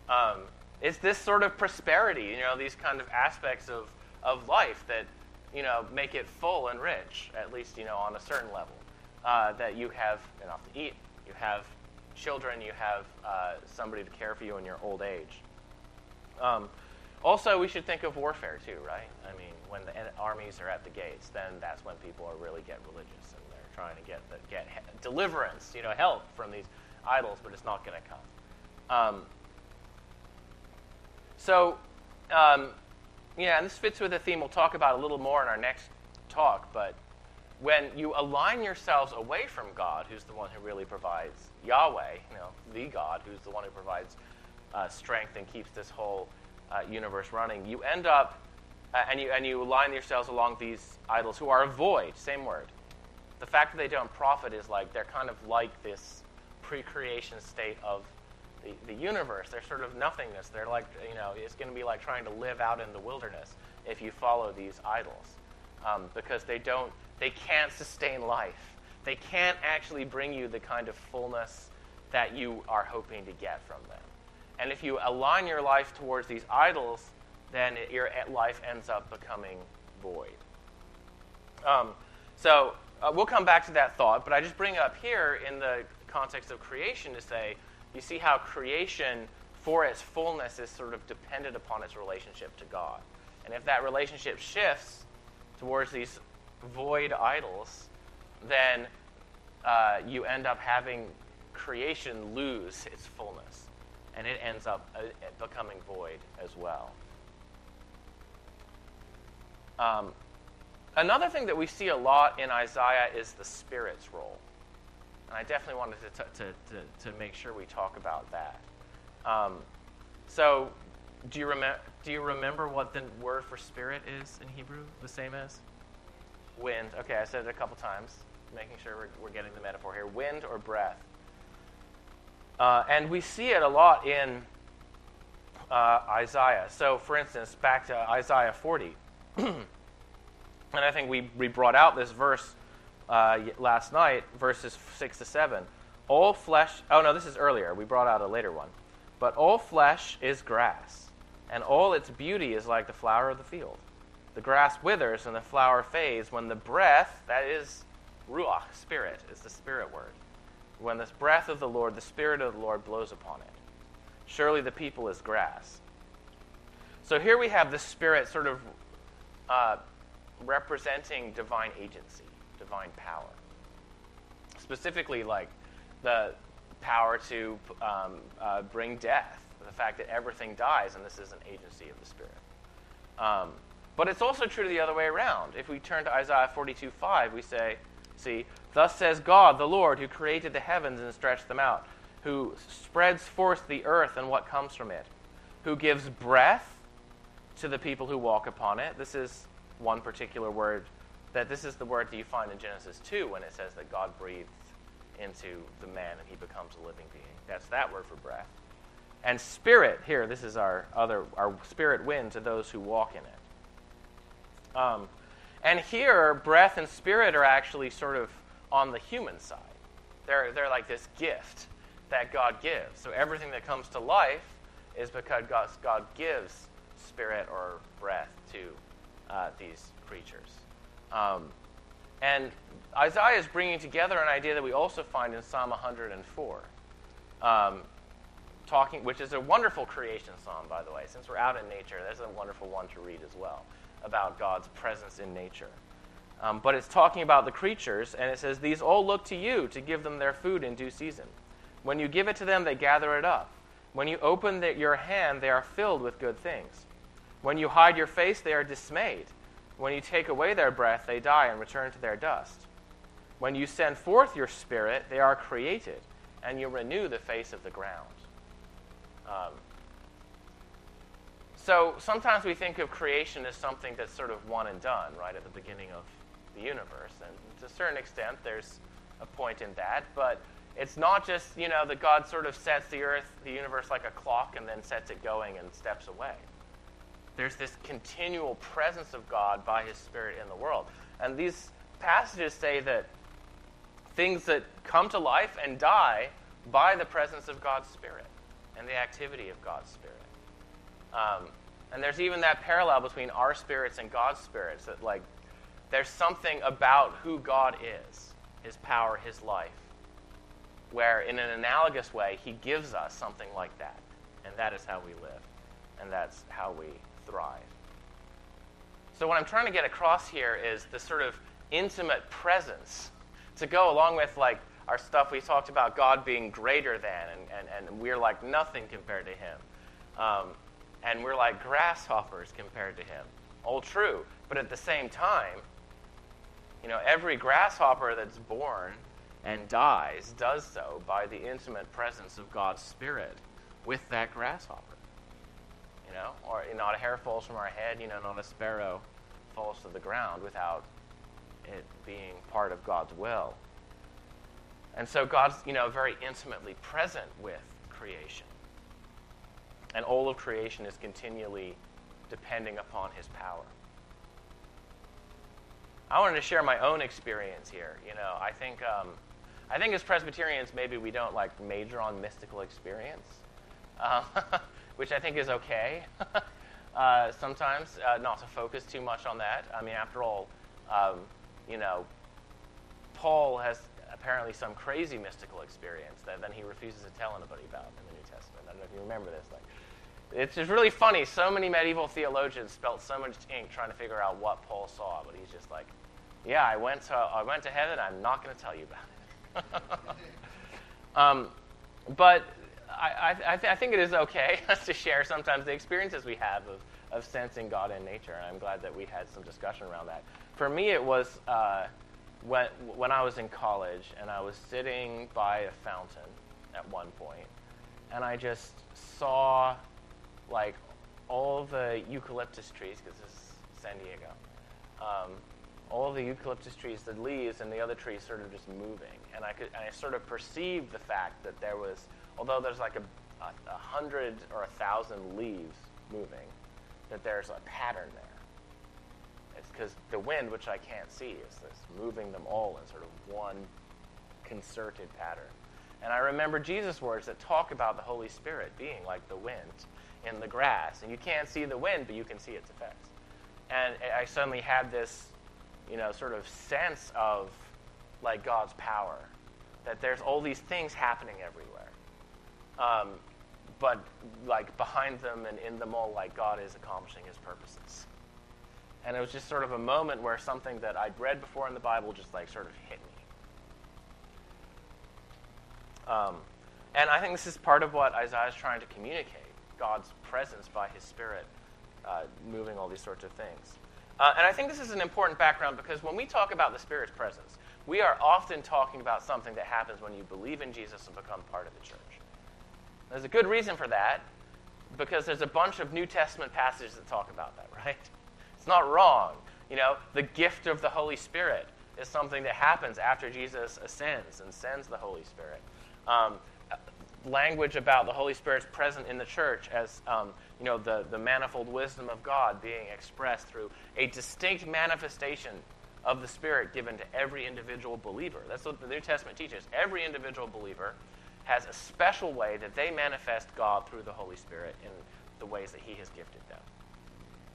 Um, it's this sort of prosperity, you know, these kind of aspects of, of life that, you know, make it full and rich, at least, you know, on a certain level. Uh, that you have enough to eat, you have children, you have uh, somebody to care for you in your old age. Um, also, we should think of warfare too, right? I mean, when the armies are at the gates, then that's when people are really get religious and they're trying to get the, get deliverance, you know, help from these idols, but it's not going to come. Um, so, um, yeah, and this fits with a theme we'll talk about a little more in our next talk, but when you align yourselves away from God, who's the one who really provides Yahweh, you know, the God, who's the one who provides uh, strength and keeps this whole uh, universe running, you end up uh, and you and you align yourselves along these idols who are a void. Same word. The fact that they don't profit is like they're kind of like this pre-creation state of the, the universe. They're sort of nothingness. They're like you know it's going to be like trying to live out in the wilderness if you follow these idols um, because they don't they can't sustain life. They can't actually bring you the kind of fullness that you are hoping to get from them. And if you align your life towards these idols, then it, your life ends up becoming void. Um, so uh, we'll come back to that thought, but I just bring it up here in the context of creation to say, you see how creation, for its fullness, is sort of dependent upon its relationship to God. And if that relationship shifts towards these void idols, then uh, you end up having creation lose its fullness. And it ends up uh, becoming void as well. Um, another thing that we see a lot in Isaiah is the Spirit's role. And I definitely wanted to, t- to, to, to make sure we talk about that. Um, so, do you, rem- do you remember what the word for spirit is in Hebrew? The same as? Wind. Okay, I said it a couple times, making sure we're, we're getting the metaphor here. Wind or breath. Uh, and we see it a lot in uh, Isaiah. So, for instance, back to Isaiah 40. *clears throat* and I think we, we brought out this verse uh, last night, verses 6 to 7. All flesh, oh no, this is earlier. We brought out a later one. But all flesh is grass, and all its beauty is like the flower of the field. The grass withers and the flower fades when the breath, that is ruach, spirit, is the spirit word. When the breath of the Lord, the spirit of the Lord blows upon it. Surely the people is grass. So here we have the spirit sort of uh, representing divine agency, divine power. Specifically, like the power to um, uh, bring death, the fact that everything dies, and this is an agency of the Spirit. Um, but it's also true the other way around. If we turn to Isaiah 42 5, we say, See, thus says God, the Lord, who created the heavens and stretched them out, who spreads forth the earth and what comes from it, who gives breath to the people who walk upon it. This is one particular word that this is the word that you find in Genesis 2 when it says that God breathed into the man and he becomes a living being. That's that word for breath. And spirit, here, this is our other, our spirit wind to those who walk in it. Um, and here, breath and spirit are actually sort of on the human side. They're, they're like this gift that God gives. So everything that comes to life is because God, God gives spirit or breath to uh, these creatures. Um, and Isaiah is bringing together an idea that we also find in Psalm 104, um, talking, which is a wonderful creation psalm, by the way. Since we're out in nature, that's a wonderful one to read as well about God's presence in nature. Um, but it's talking about the creatures, and it says, These all look to you to give them their food in due season. When you give it to them, they gather it up. When you open the, your hand, they are filled with good things. When you hide your face, they are dismayed. When you take away their breath, they die and return to their dust. When you send forth your spirit, they are created, and you renew the face of the ground. Um, so sometimes we think of creation as something that's sort of one and done, right, at the beginning of the universe. And to a certain extent, there's a point in that. But it's not just, you know, that God sort of sets the earth, the universe like a clock and then sets it going and steps away. There's this continual presence of God by his Spirit in the world. And these passages say that things that come to life and die by the presence of God's Spirit and the activity of God's Spirit. Um, and there's even that parallel between our spirits and God's spirits that, like, there's something about who God is, his power, his life, where in an analogous way, he gives us something like that. And that is how we live, and that's how we thrive. So, what I'm trying to get across here is the sort of intimate presence to go along with, like, our stuff we talked about God being greater than, and, and, and we're like nothing compared to him. Um, and we're like grasshoppers compared to him. All true. But at the same time, you know, every grasshopper that's born and dies does so by the intimate presence of God's Spirit with that grasshopper. You know, or not a hair falls from our head, you know, not a sparrow falls to the ground without it being part of God's will. And so God's, you know, very intimately present with creation. And all of creation is continually depending upon his power. I wanted to share my own experience here. You know, I think, um, I think as Presbyterians, maybe we don't like major on mystical experience, uh, *laughs* which I think is okay. *laughs* uh, sometimes uh, not to focus too much on that. I mean, after all, um, you know, Paul has apparently some crazy mystical experience that then he refuses to tell anybody about in the New Testament. I don't know if you remember this. Like, it's just really funny. So many medieval theologians spelt so much ink trying to figure out what Paul saw, but he's just like, "Yeah, I went to I went to heaven. I'm not going to tell you about it." *laughs* um, but I, I, th- I, think it is okay *laughs* to share sometimes the experiences we have of, of sensing God in nature, and I'm glad that we had some discussion around that. For me, it was uh, when when I was in college, and I was sitting by a fountain at one point, and I just saw like all the eucalyptus trees, because this is San Diego, um, all the eucalyptus trees, the leaves and the other trees sort of just moving. And I could, and I sort of perceived the fact that there was, although there's like a, a, a hundred or a thousand leaves moving, that there's a pattern there. It's because the wind, which I can't see, is this moving them all in sort of one concerted pattern. And I remember Jesus' words that talk about the Holy Spirit being like the wind in the grass. And you can't see the wind, but you can see its effects. And I suddenly had this, you know, sort of sense of like God's power, that there's all these things happening everywhere. Um, but like behind them and in them all, like God is accomplishing his purposes. And it was just sort of a moment where something that I'd read before in the Bible just like sort of hit me. Um, and I think this is part of what Isaiah is trying to communicate God's presence by his Spirit uh, moving all these sorts of things. Uh, and I think this is an important background because when we talk about the Spirit's presence, we are often talking about something that happens when you believe in Jesus and become part of the church. There's a good reason for that because there's a bunch of New Testament passages that talk about that, *laughs* right? It's not wrong. You know, the gift of the Holy Spirit is something that happens after Jesus ascends and sends the Holy Spirit. Um, language about the Holy Spirit's present in the church as um, you know the, the manifold wisdom of God being expressed through a distinct manifestation of the Spirit given to every individual believer. That's what the New Testament teaches. Every individual believer has a special way that they manifest God through the Holy Spirit in the ways that He has gifted them.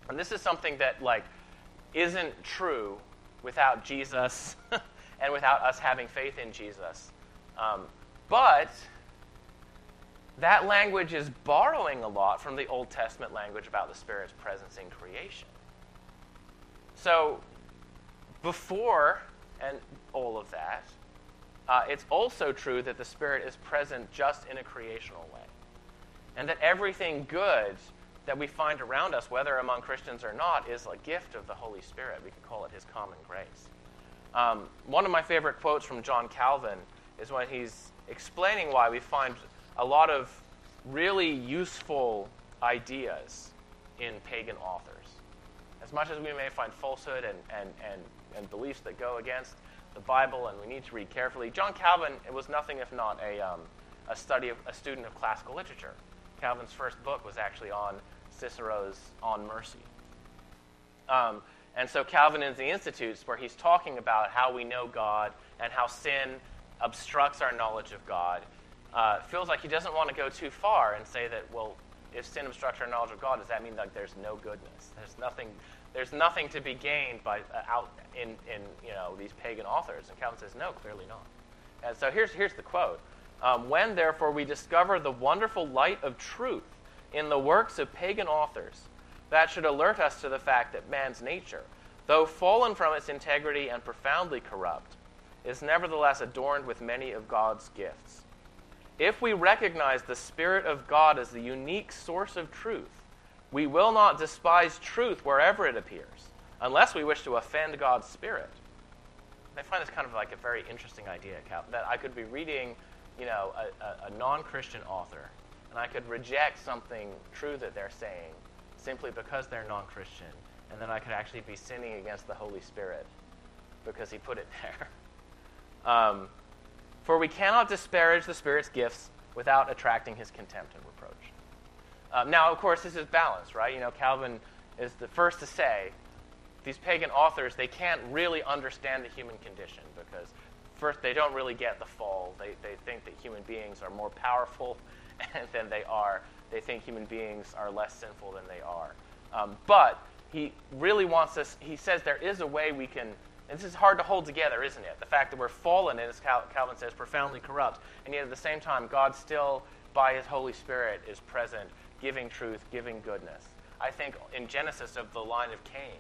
And this is something that like isn't true without Jesus *laughs* and without us having faith in Jesus. Um, but that language is borrowing a lot from the Old Testament language about the Spirit's presence in creation. So, before and all of that, uh, it's also true that the Spirit is present just in a creational way. And that everything good that we find around us, whether among Christians or not, is a gift of the Holy Spirit. We could call it His common grace. Um, one of my favorite quotes from John Calvin is when he's explaining why we find a lot of really useful ideas in pagan authors. As much as we may find falsehood and, and, and, and beliefs that go against the Bible and we need to read carefully. John Calvin was nothing if not a, um, a study of a student of classical literature. Calvin's first book was actually on Cicero's On Mercy. Um, and so Calvin in the Institutes where he's talking about how we know God and how sin obstructs our knowledge of God. Uh, feels like he doesn't want to go too far and say that, well, if sin obstructs our knowledge of God, does that mean like there's no goodness? There's nothing, there's nothing to be gained by uh, out in, in you know these pagan authors. And Calvin says, no, clearly not. And so here's here's the quote: um, When therefore we discover the wonderful light of truth in the works of pagan authors, that should alert us to the fact that man's nature, though fallen from its integrity and profoundly corrupt, is nevertheless adorned with many of God's gifts. If we recognize the Spirit of God as the unique source of truth, we will not despise truth wherever it appears, unless we wish to offend God's Spirit. I find this kind of like a very interesting idea, Cal, that I could be reading, you know, a, a, a non-Christian author, and I could reject something true that they're saying simply because they're non-Christian, and then I could actually be sinning against the Holy Spirit because He put it *laughs* there. Um, for we cannot disparage the Spirit's gifts without attracting His contempt and reproach. Um, now, of course, this is balanced, right? You know, Calvin is the first to say these pagan authors they can't really understand the human condition because first they don't really get the fall. They they think that human beings are more powerful *laughs* than they are. They think human beings are less sinful than they are. Um, but he really wants us. He says there is a way we can. And this is hard to hold together, isn't it? The fact that we're fallen, and as Calvin says, profoundly corrupt, and yet at the same time, God still, by His Holy Spirit, is present, giving truth, giving goodness. I think in Genesis of the line of Cain,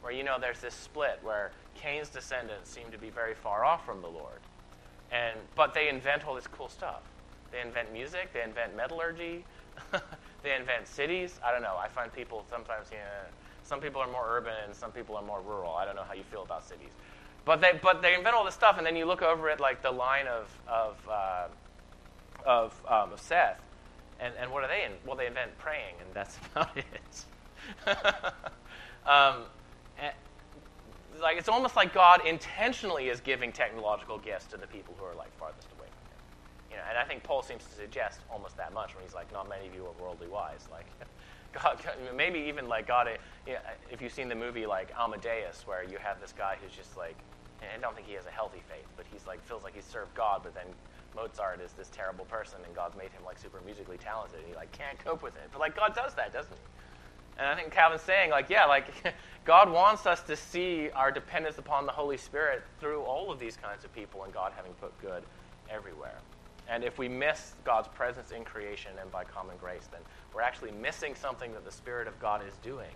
where you know there's this split where Cain's descendants seem to be very far off from the Lord, and but they invent all this cool stuff. They invent music, they invent metallurgy, *laughs* they invent cities. I don't know. I find people sometimes, you know, some people are more urban and some people are more rural. I don't know how you feel about cities, but they but they invent all this stuff, and then you look over at like the line of of uh, of, um, of Seth, and and what are they in? Well, they invent praying, and that's *laughs* about it. um, and, like it's almost like God intentionally is giving technological gifts to the people who are like farthest. You know, and I think Paul seems to suggest almost that much when he's like, "Not many of you are worldly wise." *laughs* Like, God, maybe even like God. Eh, you know, if you've seen the movie like Amadeus, where you have this guy who's just like, I don't think he has a healthy faith, but he's like feels like he served God, but then Mozart is this terrible person, and God's made him like super musically talented, and he like can't cope with it. But like God does that, doesn't he? And I think Calvin's saying, like, yeah, like *laughs* God wants us to see our dependence upon the Holy Spirit through all of these kinds of people and God having put good everywhere. And if we miss God's presence in creation and by common grace, then we're actually missing something that the Spirit of God is doing,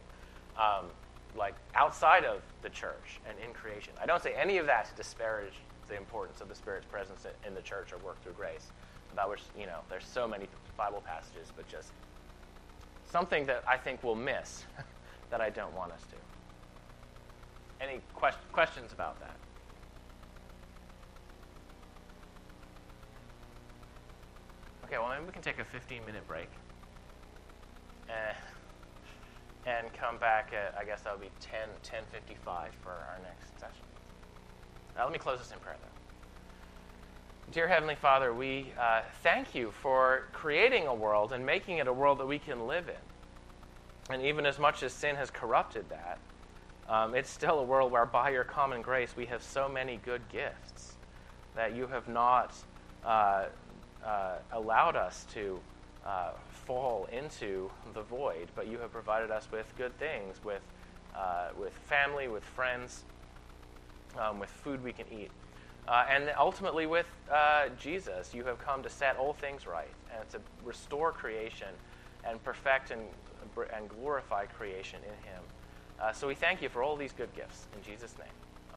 um, like outside of the church and in creation. I don't say any of that to disparage the importance of the Spirit's presence in the church or work through grace, about which, you know, there's so many Bible passages, but just something that I think we'll miss *laughs* that I don't want us to. Any que- questions about that? Okay, well, maybe we can take a 15 minute break and, and come back at, I guess that would be 10, 10.55 for our next session. Now, let me close this in prayer, though. Dear Heavenly Father, we uh, thank you for creating a world and making it a world that we can live in. And even as much as sin has corrupted that, um, it's still a world where, by your common grace, we have so many good gifts that you have not uh, uh, allowed us to uh, fall into the void, but you have provided us with good things, with, uh, with family, with friends, um, with food we can eat. Uh, and ultimately, with uh, Jesus, you have come to set all things right and to restore creation and perfect and, and glorify creation in Him. Uh, so we thank you for all these good gifts. In Jesus' name.